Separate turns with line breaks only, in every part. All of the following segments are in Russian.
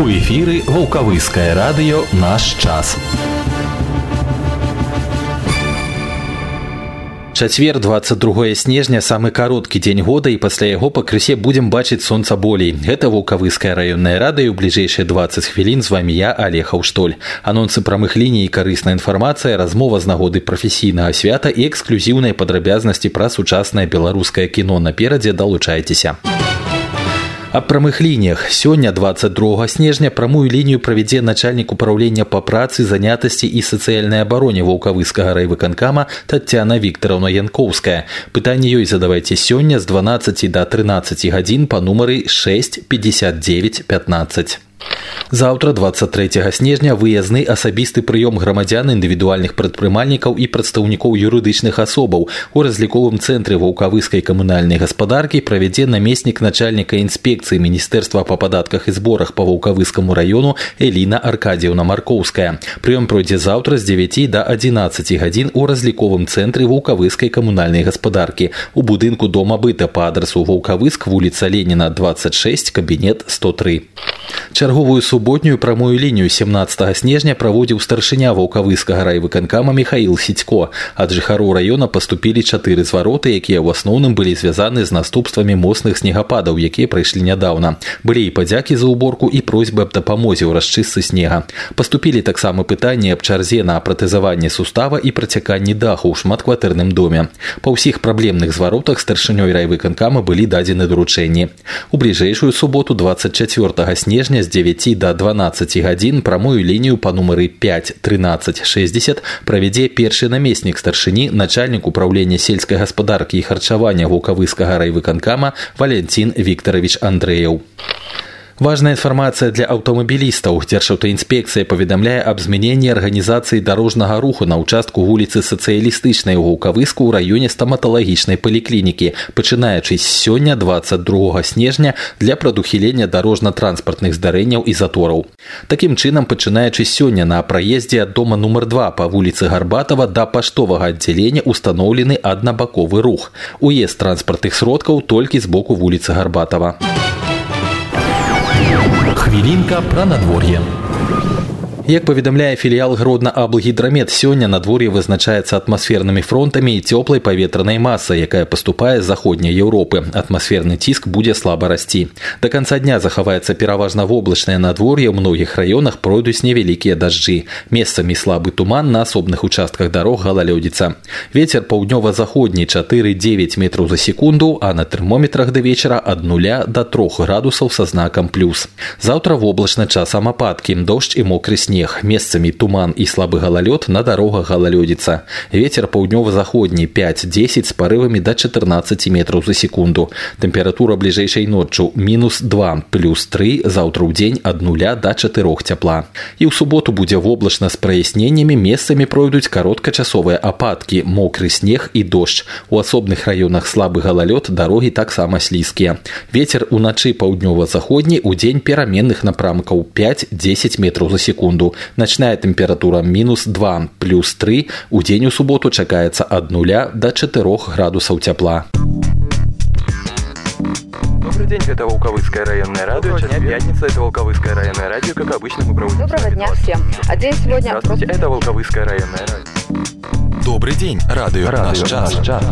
У эфіры вулкавыскае радыё наш час. Чацвер 22 снежня самы кароткі дзень года і пасля яго пакрысе будзем бачыць сонца болей. Гэта вулкавыская раённая рада ў бліжэйшыя 20 хвілін з вами я алехаў штоль. Анонсы прамых ліній карысная інфармацыя, размова з нагоды прафесійнага свята і эксклюзіўнай падрабязнасці пра сучаснае беларускае кіно наперадзе далучайцеся. Аб прамых лініях сёння 22 снежня прамую лінію правядзе начальнік управлення па працы занятасці і сацыяльнай абароне ваўкавыскага райвыканкама татяна викторовна янкоўская пытанне ёй задавайце сёння з 12 до 13 гадзін па нумары 6 59 15 Заўтра 23 снежня выязны асабісты прыём грамадзян індывідуальных прадпрымальнікаў і прадстаўнікоў юрыдычных асобаў у разліковым цэнтры ваўкавыскай камунальнай гаспадаркі правядзе намеснік начальніка інспекцыі міністэрства па падатках і зборах па ваўкавыскаму раёну Эліна Аркадзіўна Маркоўская. Прыём пройдзе заўтра з 9 до 11 гадзін у разліковым цэнтры ваўкавыскай камунальнай гаспадаркі у будынку дома быта па адрасу ваўкавыск вуліца Леніна 26 кабінет 103. Чарговую суботнюю прамую лінію 17 снежня праводзіў старшыня ваўкавыскага райвыканкама Михаил Сідько. Ад жыхароў раёна паступілі чатыры звароты, якія ў асноўным былі звязаны з наступствамі моцных снегападаў, якія прайшлі нядаўна. Былі і падзякі за ўборку і просьбы аб дапамозе ў расчыстцы снега. Паступілі таксама пытанні аб чарзе на пратэзаванне сустава і працяканні даху ў шматкватэрным доме. Па ўсіх праблемных зваротах старшынёй райвыканкама былі дадзены даручэнні. У бліжэйшую суботу 24 снежня з 9 до 12 гадзін прамую лінію па нумары 5 13 60 правядзе першы намеснік старшыні начальнік управлення сельскай гаспадаркі і харчавання гукавыскага райвыканкама валентин викторович андреев Важная інфармацыя для аўтамабілістаў. Дзяржаўтаінспекцыя паведамляе аб змяненні арганізацыі дарожнага руху на ўчастку вуліцы сацыялістычнай у гукавыску ў раёне стаматалагічнай паліклінікі, пачынаючы з сёння 22 снежня для прадухілення дарожна-транспартных здарэнняў і затораў. Такім чынам, пачынаючы сёння на праездзе ад дома нумар 2 па вуліцы гарбатава да паштовага аддзялення устаноўлены аднабаковы рух. Уезд транспартных сродкаў толькі з боку вуліцы гарбатава. Хвілінка пра надвор'е. Як паведамляе філіял гродна аблагідрамет сёння надвор'е вызначаецца атмасфернымі фронтамі і цёплай паветранай масай, якая паступае з заходняй Еўропы. Атмасферны ціск будзе слаба расці. Да канца дня захаваецца пераважна воблачнае надвор'е ў многіх раёнах пройдуць невялікія дажджы. Месцамі слабы туман на асобных участках дарог галалёдзіца. Вецер паўднёва-заходні 4-9 метраў за секунду, а на тэрмометрах да вечара ад нуля до 3 градусаў са знакам плюс. Заўтра воблачна часам ападкі, дождж і мокры снег снег месцамі туман і слабы галалёд на дарогах галалёдзіца ветер паўднёва-заходні 5-10 з парывамі до 14 метров за секунду тэмпература бліжэйшай ноччу мінус 2 плюс 3 заўтра ў дзень ад нуля до 4 цяпла і ў суботу будзе воблачна з праясненнямі месцамі пройдуць кароткачасовыя ападкі мокры снег і дождж у асобных раёнах слабы галалёд дарогі таксама слізкія ветер уначы паўднёва-заходні у дзень пераменных напрамкаў 5-10 метров за секунду Ночная температура минус 2 плюс 3. У день у субботу чакаецца ад 0 до 4 градусов тепла.
Добрый день, это Волковыцкое районное радио. Сейчас пятница, это Волковыцкое районное радио. Как обычно, мы проводим...
Доброго дня всем. А день сегодня...
Здравствуйте, это Волковыцкое районное радио.
Добрый день, радио, радио наш час. Наш час.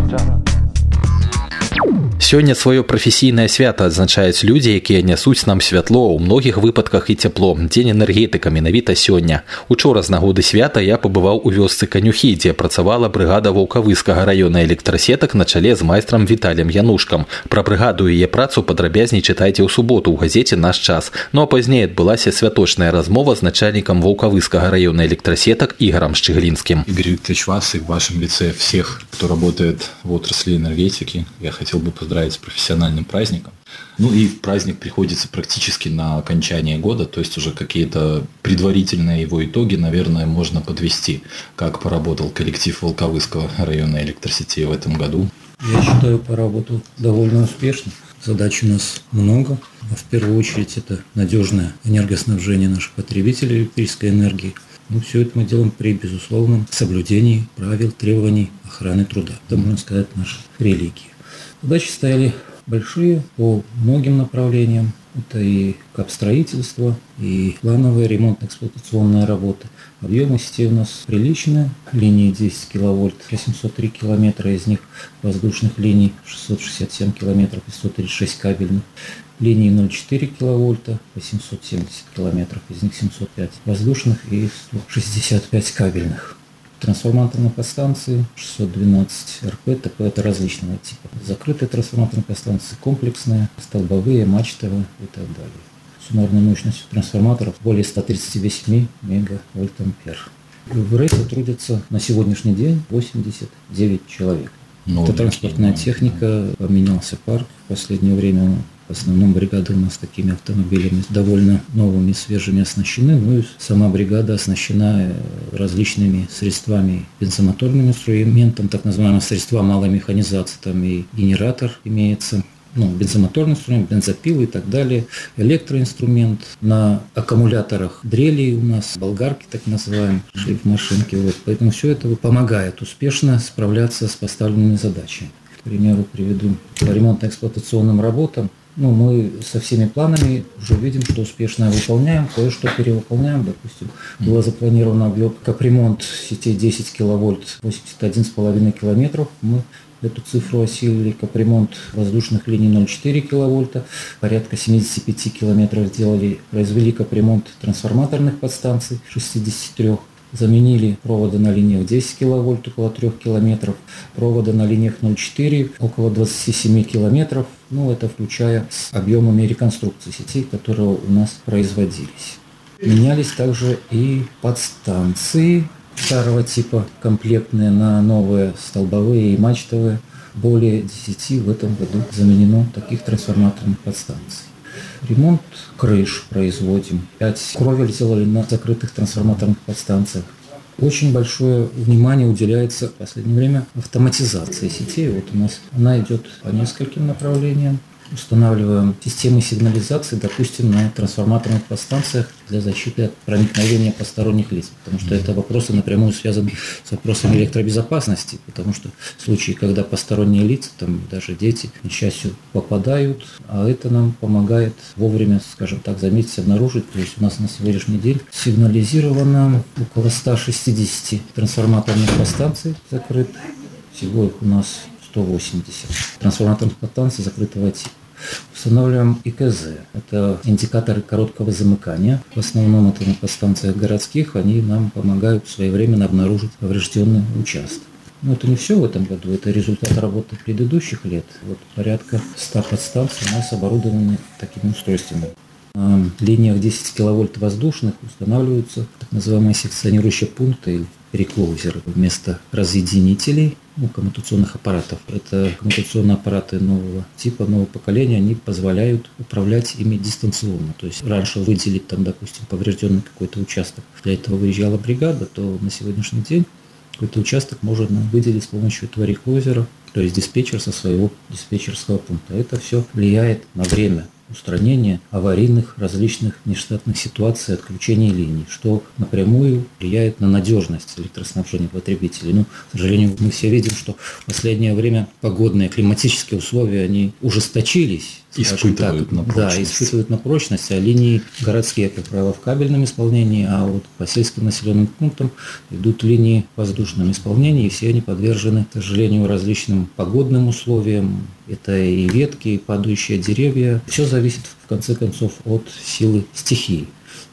Сёння сваё прафесійнае свята адзначаюць людзі, якія нясуць нам святло ў многіх выпадках і цяпло дзень энергетыка менавіта сёння. Учора з нагоды свята я пабываў у вёсцы канюхі, дзе працавала брыгада ваўкавыскага раёна электрасетак на чале з майстрам Віталем Янушкам. Пра брыгаду яе працу падрабязней чытайце ў суботу ў газеце наш час. Ну а пазней адбылася святочная размова з начальнікам ваўкавыскага раёна электрасетак Игорем Щеглинским.
Игорь Викторович, вас и в вашем лице всех, кто работает в отрасли энергетики, я хотел бы поздравить с профессиональным праздником. Ну и праздник приходится практически на окончание года, то есть уже какие-то предварительные его итоги, наверное, можно подвести, как поработал коллектив Волковыского района электросети в этом году.
Я считаю, поработал довольно успешно. Задач у нас много. В первую очередь это надежное энергоснабжение наших потребителей электрической энергии. Ну, все это мы делаем при безусловном соблюдении правил, требований охраны труда. Это, можно сказать, наша религия. Задачи стояли большие по многим направлениям. Это и капстроительство, и плановая ремонтно-эксплуатационная работа. Объемы сети у нас приличные. Линии 10 киловольт, 703 километра, из них воздушных линий 667 километров и 136 кабельных. Линии 0,4 киловольта, 870 километров, из них 705 воздушных и 165 кабельных. Трансформаторные подстанции 612 РП, ТП это различного типа. Закрытые трансформаторные подстанции, комплексные, столбовые, мачтовые и так далее. Суммарная мощность трансформаторов более 138 мегавольт-ампер. В РЭСе трудится на сегодняшний день 89 человек. Но Это транспортная техника, поменялся парк в последнее время. В основном бригады у нас такими автомобилями довольно новыми, свежими оснащены. Ну и сама бригада оснащена э, различными средствами, бензомоторным инструментом, так называемые средства малой механизации, там и генератор имеется ну, бензомоторный инструмент, бензопилы и так далее, электроинструмент. На аккумуляторах дрели у нас, болгарки так называемые, шлейф-машинки. Вот. Поэтому все это помогает успешно справляться с поставленными задачами. К примеру, приведу по ремонтно-эксплуатационным работам ну, мы со всеми планами уже видим, что успешно выполняем, кое-что перевыполняем. Допустим, было запланировано объем капремонт сетей 10 киловольт, 81,5 километров. Мы эту цифру осилили. Капремонт воздушных линий 0,4 киловольта, порядка 75 километров сделали. Произвели капремонт трансформаторных подстанций 63 Заменили проводы на линиях 10 киловольт, около 3 километров, проводы на линиях 0,4, около 27 километров, ну это включая с объемами реконструкции сетей, которые у нас производились. Менялись также и подстанции старого типа, комплектные на новые столбовые и мачтовые. Более 10 в этом году заменено таких трансформаторных подстанций. Ремонт крыш производим. Пять кровель сделали на закрытых трансформаторных подстанциях. Очень большое внимание уделяется в последнее время автоматизации сетей. Вот у нас она идет по нескольким направлениям устанавливаем системы сигнализации, допустим, на трансформаторных подстанциях для защиты от проникновения посторонних лиц, потому что это вопросы напрямую связаны с вопросами электробезопасности, потому что в случае, когда посторонние лица, там даже дети, к счастью, попадают, а это нам помогает вовремя, скажем так, заметить, обнаружить. То есть у нас на сегодняшний день сигнализировано около 160 трансформаторных подстанций закрытых. Всего их у нас 180 трансформаторных подстанций закрытого типа. Устанавливаем ИКЗ. Это индикаторы короткого замыкания. В основном это на подстанциях городских. Они нам помогают своевременно обнаружить поврежденный участок. Но это не все в этом году, это результат работы предыдущих лет. Вот порядка 100 подстанций у нас оборудованы такими устройствами. На линиях 10 киловольт воздушных устанавливаются так называемые секционирующие пункты или реклоузеры вместо разъединителей ну, коммутационных аппаратов. Это коммутационные аппараты нового типа, нового поколения, они позволяют управлять ими дистанционно. То есть раньше выделить там, допустим, поврежденный какой-то участок, для этого выезжала бригада, то на сегодняшний день какой-то участок можно выделить с помощью этого реклозера, то есть диспетчер со своего диспетчерского пункта. Это все влияет на время устранения аварийных различных нештатных ситуаций отключения линий, что напрямую влияет на надежность электроснабжения потребителей. Ну, к сожалению, мы все видим, что в последнее время погодные климатические условия, они ужесточились,
испытывают
так,
на прочность.
Да, испытывают на прочность, а линии городские, как правило, в кабельном исполнении, а вот по сельским населенным пунктам идут линии в воздушном исполнении, и все они подвержены, к сожалению, различным погодным условиям. Это и ветки, и падающие деревья. Все зависит, в конце концов, от силы стихии.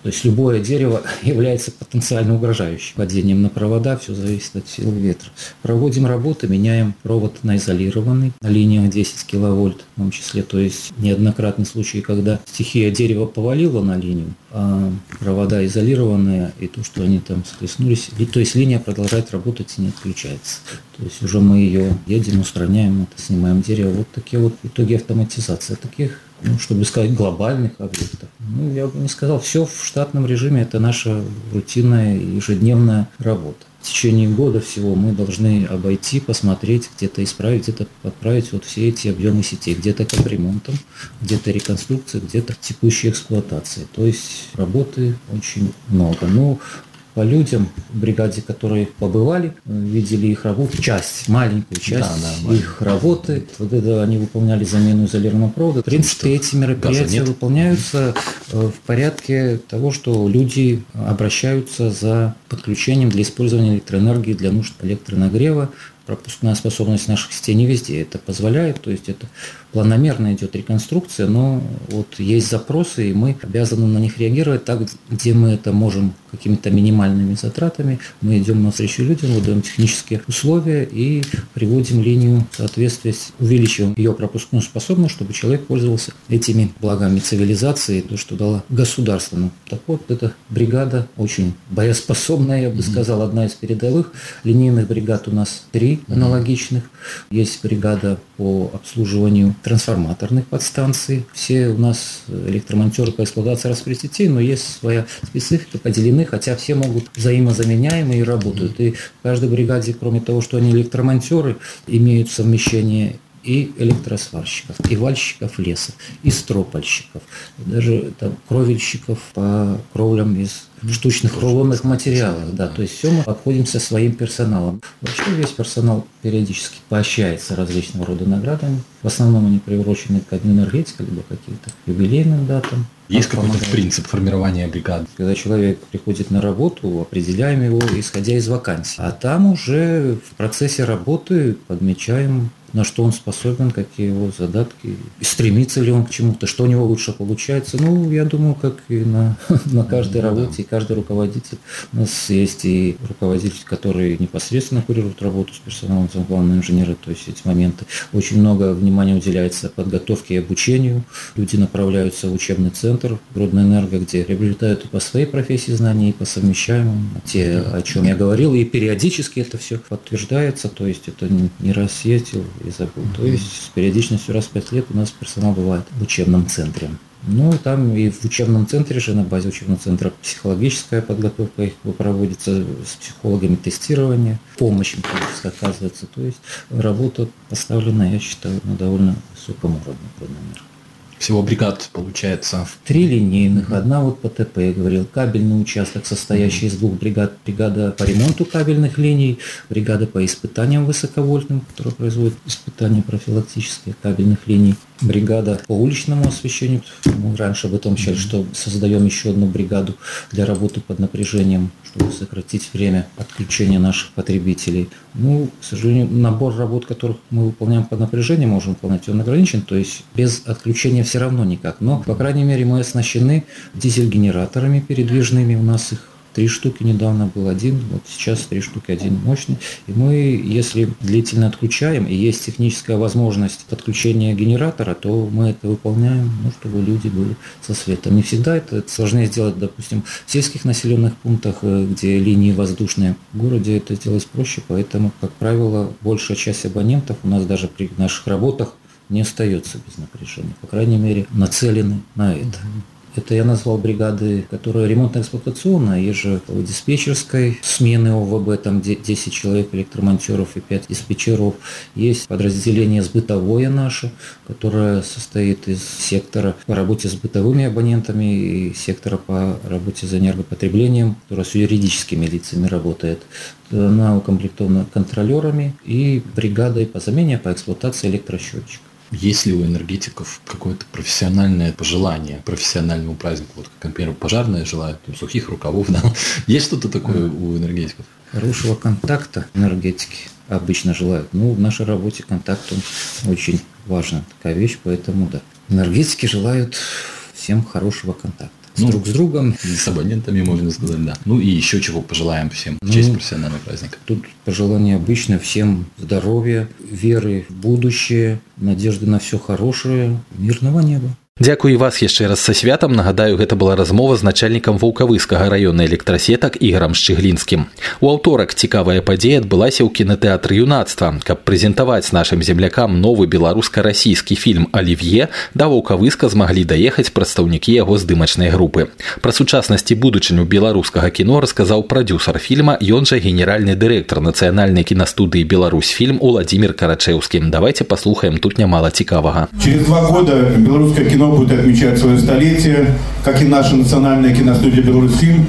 То есть любое дерево является потенциально угрожающим падением на провода, все зависит от силы ветра. Проводим работы, меняем провод на изолированный, на линиях 10 киловольт в том числе. То есть неоднократные случаи, когда стихия дерева повалила на линию, а провода изолированные, и то, что они там схлестнулись, то есть линия продолжает работать и не отключается. То есть уже мы ее едем, устраняем, снимаем дерево. Вот такие вот итоги автоматизации. Таких ну, чтобы сказать, глобальных объектов. Ну, я бы не сказал, все в штатном режиме, это наша рутинная ежедневная работа. В течение года всего мы должны обойти, посмотреть, где-то исправить, где-то подправить вот все эти объемы сетей. Где-то капремонтом, где-то реконструкция, где-то текущей эксплуатацией. То есть работы очень много. Ну, по людям в бригаде, которые побывали, видели их работу, часть, маленькую часть да, да, их работы. Вот это они выполняли замену изолированного провода. В принципе, эти мероприятия выполняются в порядке того, что люди обращаются за подключением для использования электроэнергии для нужд электронагрева, пропускная способность наших сетей не везде это позволяет, то есть это планомерно идет реконструкция, но вот есть запросы, и мы обязаны на них реагировать так, где мы это можем какими-то минимальными затратами. Мы идем на встречу людям, выдаем технические условия и приводим линию в соответствие, увеличиваем ее пропускную способность, чтобы человек пользовался этими благами цивилизации, то, что дало государство. Ну, так вот, эта бригада очень боеспособная, я бы сказал, одна из передовых. Линейных бригад у нас три аналогичных. Есть бригада по обслуживанию трансформаторных подстанций. Все у нас электромонтеры по эксплуатации распределителей, но есть своя специфика, поделены, хотя все могут взаимозаменяемые и работают. И в каждой бригаде, кроме того, что они электромонтеры, имеют совмещение и электросварщиков, и вальщиков леса, и стропольщиков, даже там, кровельщиков по кровлям из штучных рулонных материалов. Да, то есть все мы обходимся своим персоналом. Вообще весь персонал периодически поощряется различного рода наградами. В основном они приурочены к дню энергетики, либо каким-то юбилейным датам.
Есть какой-то принцип формирования бригады?
Когда человек приходит на работу, определяем его, исходя из вакансий. А там уже в процессе работы подмечаем на что он способен, какие его задатки, стремится ли он к чему-то, что у него лучше получается. Ну, я думаю, как и на, на каждой ну работе, и каждый руководитель. У нас есть и руководитель, который непосредственно курирует работу с персоналом, там главные инженеры, то есть эти моменты. Очень много внимания уделяется подготовке и обучению. Люди направляются в учебный центр Гродноэнерго, где приобретают и по своей профессии знания, и по совмещаемым, те, о чем я говорил, и периодически это все подтверждается, то есть это не раз съездил, и забыл. То есть с периодичностью раз в пять лет у нас персонал бывает в учебном центре. Ну, там и в учебном центре же, на базе учебного центра психологическая подготовка их проводится с психологами тестирование, помощь методическая оказывается. То есть работа поставлена, я считаю, на довольно высоком уровне, наверное.
Всего бригад получается?
Три линейных. Одна вот по ТП, я говорил, кабельный участок, состоящий из двух бригад. Бригада по ремонту кабельных линий, бригада по испытаниям высоковольтным, которая производит испытания профилактические кабельных линий бригада по уличному освещению. Мы раньше об этом считали, что создаем еще одну бригаду для работы под напряжением, чтобы сократить время отключения наших потребителей. Ну, к сожалению, набор работ, которых мы выполняем под напряжением, можем выполнять, он ограничен, то есть без отключения все равно никак. Но, по крайней мере, мы оснащены дизель-генераторами передвижными, у нас их Три штуки недавно был один, вот сейчас три штуки один мощный. И мы, если длительно отключаем, и есть техническая возможность подключения генератора, то мы это выполняем, ну, чтобы люди были со светом. Не всегда это, это сложнее сделать, допустим, в сельских населенных пунктах, э, где линии воздушные. В городе это сделать проще, поэтому, как правило, большая часть абонентов у нас даже при наших работах не остается без напряжения. По крайней мере, нацелены на это. Это я назвал бригады, которые ремонтно-эксплуатационная, есть же диспетчерской смены ОВБ, там 10 человек электромонтеров и 5 диспетчеров. Есть подразделение сбытовое наше, которое состоит из сектора по работе с бытовыми абонентами и сектора по работе с энергопотреблением, которое с юридическими лицами работает. Она укомплектована контролерами и бригадой по замене по эксплуатации электросчетчиков.
Есть ли у энергетиков какое-то профессиональное пожелание профессиональному празднику? Вот, как, например, пожарные желают там, сухих рукавов. Да? Есть что-то такое у энергетиков?
Хорошего контакта энергетики обычно желают. Ну, в нашей работе контакт он очень важна такая вещь, поэтому да. Энергетики желают всем хорошего контакта ну, друг с другом.
С абонентами, можно сказать, да. Ну и еще чего пожелаем всем в честь ну, профессионального праздника.
Тут пожелание обычно всем здоровья, веры в будущее, надежды на все хорошее, мирного неба.
Дзякуй вас яшчэ раз са святам нагадаю гэта была размова з начальнікам вулкавыскага раёна электрасетак іграм шчыглінскім у аўторак цікавая падзея адбылася ў кінатэатры юнацтва каб прэзентаваць нашым землякам новы беларуска-расійскі фільм алів'е да вулкавыска змаглі даехаць прадстаўнікі яго здымачнай групы пра сучаснасці будучыню беларускага кіно расказаў прадюсар фільма ён жа генеральны дырэктар нацыянальнай кінастудыі Беларусь фільм уладзімир карачеўскім давайте паслухаем тут нямала цікавага
через два года беларускае кино кино будет отмечать свое столетие, как и наша национальная киностудия «Беларусьфильм».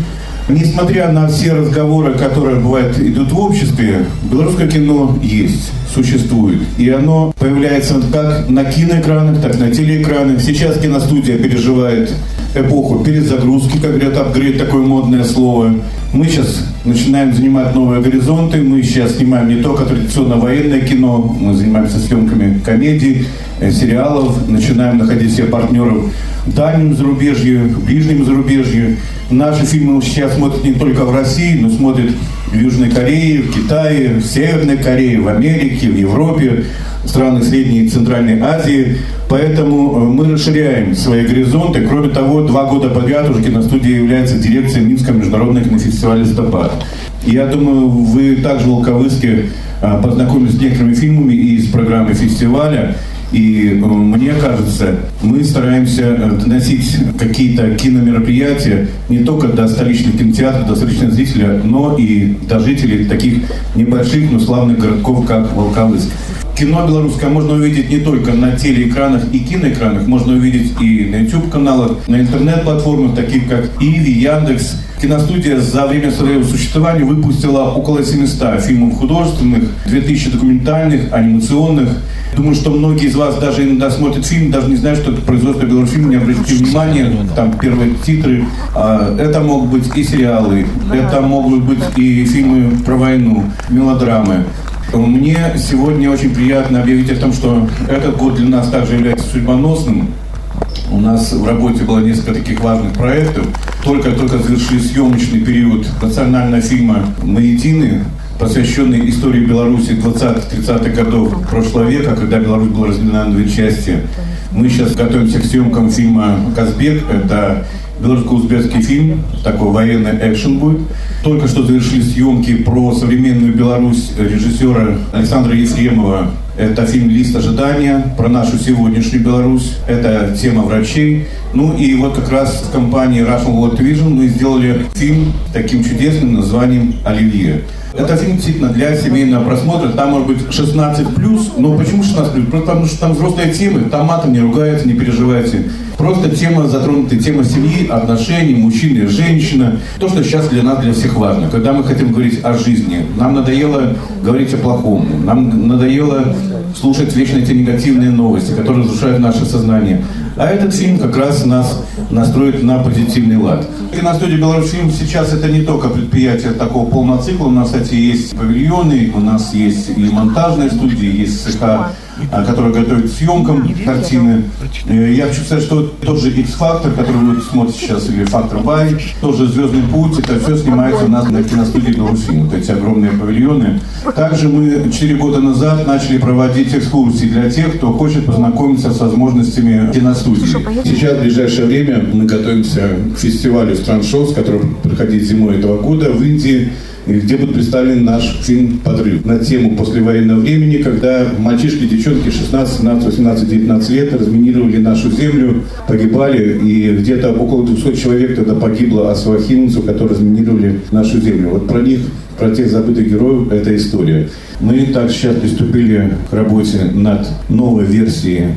Несмотря на все разговоры, которые бывают идут в обществе, белорусское кино есть, существует. И оно появляется как на киноэкранах, так и на телеэкранах. Сейчас киностудия переживает эпоху перезагрузки, как говорят, апгрейд, такое модное слово. Мы сейчас начинаем занимать новые горизонты. Мы сейчас снимаем не только традиционно военное кино, мы занимаемся съемками комедий, э, сериалов, начинаем находить себе партнеров в дальнем зарубежье, в ближнем зарубежье. Наши фильмы сейчас смотрят не только в России, но смотрят в Южной Корее, в Китае, в Северной Корее, в Америке, в Европе, в странах Средней и Центральной Азии. Поэтому э, мы расширяем свои горизонты. Кроме того, два года подряд уже киностудия является дирекцией Минского международного кинофестиваля «Листопад». Я думаю, вы также в Волковыске э, познакомились с некоторыми фильмами из программы фестиваля. И э, мне кажется, мы стараемся доносить какие-то киномероприятия не только до столичных кинотеатров, до столичных зрителей, но и до жителей таких небольших, но славных городков, как Волковыск. Кино белорусское можно увидеть не только на телеэкранах и киноэкранах, можно увидеть и на YouTube-каналах, на интернет-платформах, таких как Иви, Яндекс. Киностудия за время своего существования выпустила около 700 фильмов художественных, 2000 документальных, анимационных. Думаю, что многие из вас даже иногда смотрят фильм, даже не знают, что это производство Белорусфильма, не обратите внимания, там первые титры. А, это могут быть и сериалы, это могут быть и фильмы про войну, мелодрамы. Мне сегодня очень приятно объявить о том, что этот год для нас также является судьбоносным. У нас в работе было несколько таких важных проектов. Только-только завершили съемочный период национального фильма «Маятины», посвященный истории Беларуси 20-30-х годов прошлого века, когда Беларусь была разделена на две части. Мы сейчас готовимся к съемкам фильма «Казбек». Это белорусско-узбекский фильм, такой военный экшен будет. Только что завершили съемки про современную Беларусь режиссера Александра Ефремова. Это фильм «Лист ожидания» про нашу сегодняшнюю Беларусь. Это тема врачей. Ну и вот как раз с компанией Russian World Vision мы сделали фильм таким чудесным названием «Оливье». Это фильм действительно для семейного просмотра. Там может быть 16 плюс. Но почему 16 плюс? Потому что там взрослые темы. Там матом не ругаются, не переживайте. Просто тема затронута, тема семьи, отношений, мужчины женщина. То, что сейчас для нас, для всех важно. Когда мы хотим говорить о жизни, нам надоело говорить о плохом. Нам надоело слушать вечно эти негативные новости, которые разрушают наше сознание. А этот фильм как раз нас настроит на позитивный лад. Киностудия «Беларусьфильм» сейчас это не только предприятие такого полного цикла. У нас, кстати, есть павильоны, у нас есть и монтажные студии, есть цеха а, который готовит съемкам картины. Э, я хочу сказать, что тот же X-Factor, который вы смотрите сейчас, или Factor By, тоже «Звездный путь», это все снимается у нас на киностудии «Белусин», вот эти огромные павильоны. Также мы 4 года назад начали проводить экскурсии для тех, кто хочет познакомиться с возможностями киностудии. Сейчас, в ближайшее время, мы готовимся к фестивалю стран-шоу, который проходит зимой этого года в Индии где будет представлен наш фильм «Подрыв» на тему послевоенного времени, когда мальчишки, девчонки 16, 17, 18, 19 лет разминировали нашу землю, погибали, и где-то около 200 человек тогда погибло от свахинцев, которые разминировали нашу землю. Вот про них про тех забытых героев эта история. Мы также сейчас приступили к работе над новой версией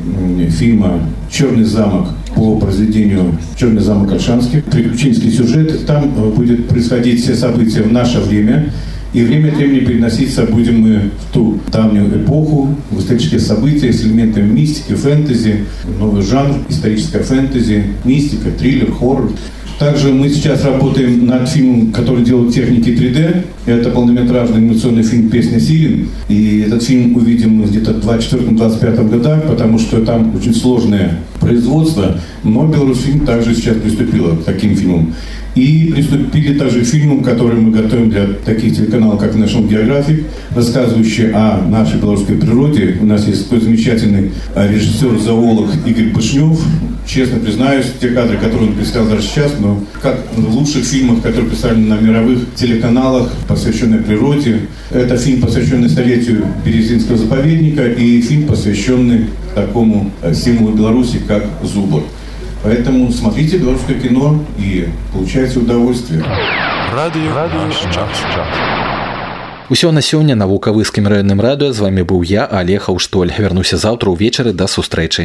фильма «Черный замок» по произведению «Черный замок Альшанский». Приключенческий сюжет. Там э, будет происходить все события в наше время. И время от времени переноситься будем мы в ту давнюю эпоху, в исторические события с элементами мистики, фэнтези, новый жанр, историческая фэнтези, мистика, триллер, хоррор. Также мы сейчас работаем над фильмом, который делают техники 3D. Это полнометражный анимационный фильм «Песня Сирин». И этот фильм увидим где-то в 24-25 годах, потому что там очень сложное производство. Но Беларусьфильм также сейчас приступила к таким фильмам. И приступили также к фильмам, которые мы готовим для таких телеканалов, как National Geographic, рассказывающие о нашей белорусской природе. У нас есть такой замечательный режиссер-зоолог Игорь Пышнев Честно признаюсь, те кадры, которые он представил даже сейчас, но как в лучших фильмах, которые представлены на мировых телеканалах, посвященные природе. Это фильм, посвященный столетию Березинского заповедника и фильм, посвященный такому э, символу Беларуси, как зубр. Поэтому смотрите белорусское кино и получайте удовольствие. Радио, Радио
Усё на сёння на вулкавыскім раённым радыё з вами быў я Алег Аўштоль. Вярнуся заўтра ўвечары да сустрэчы.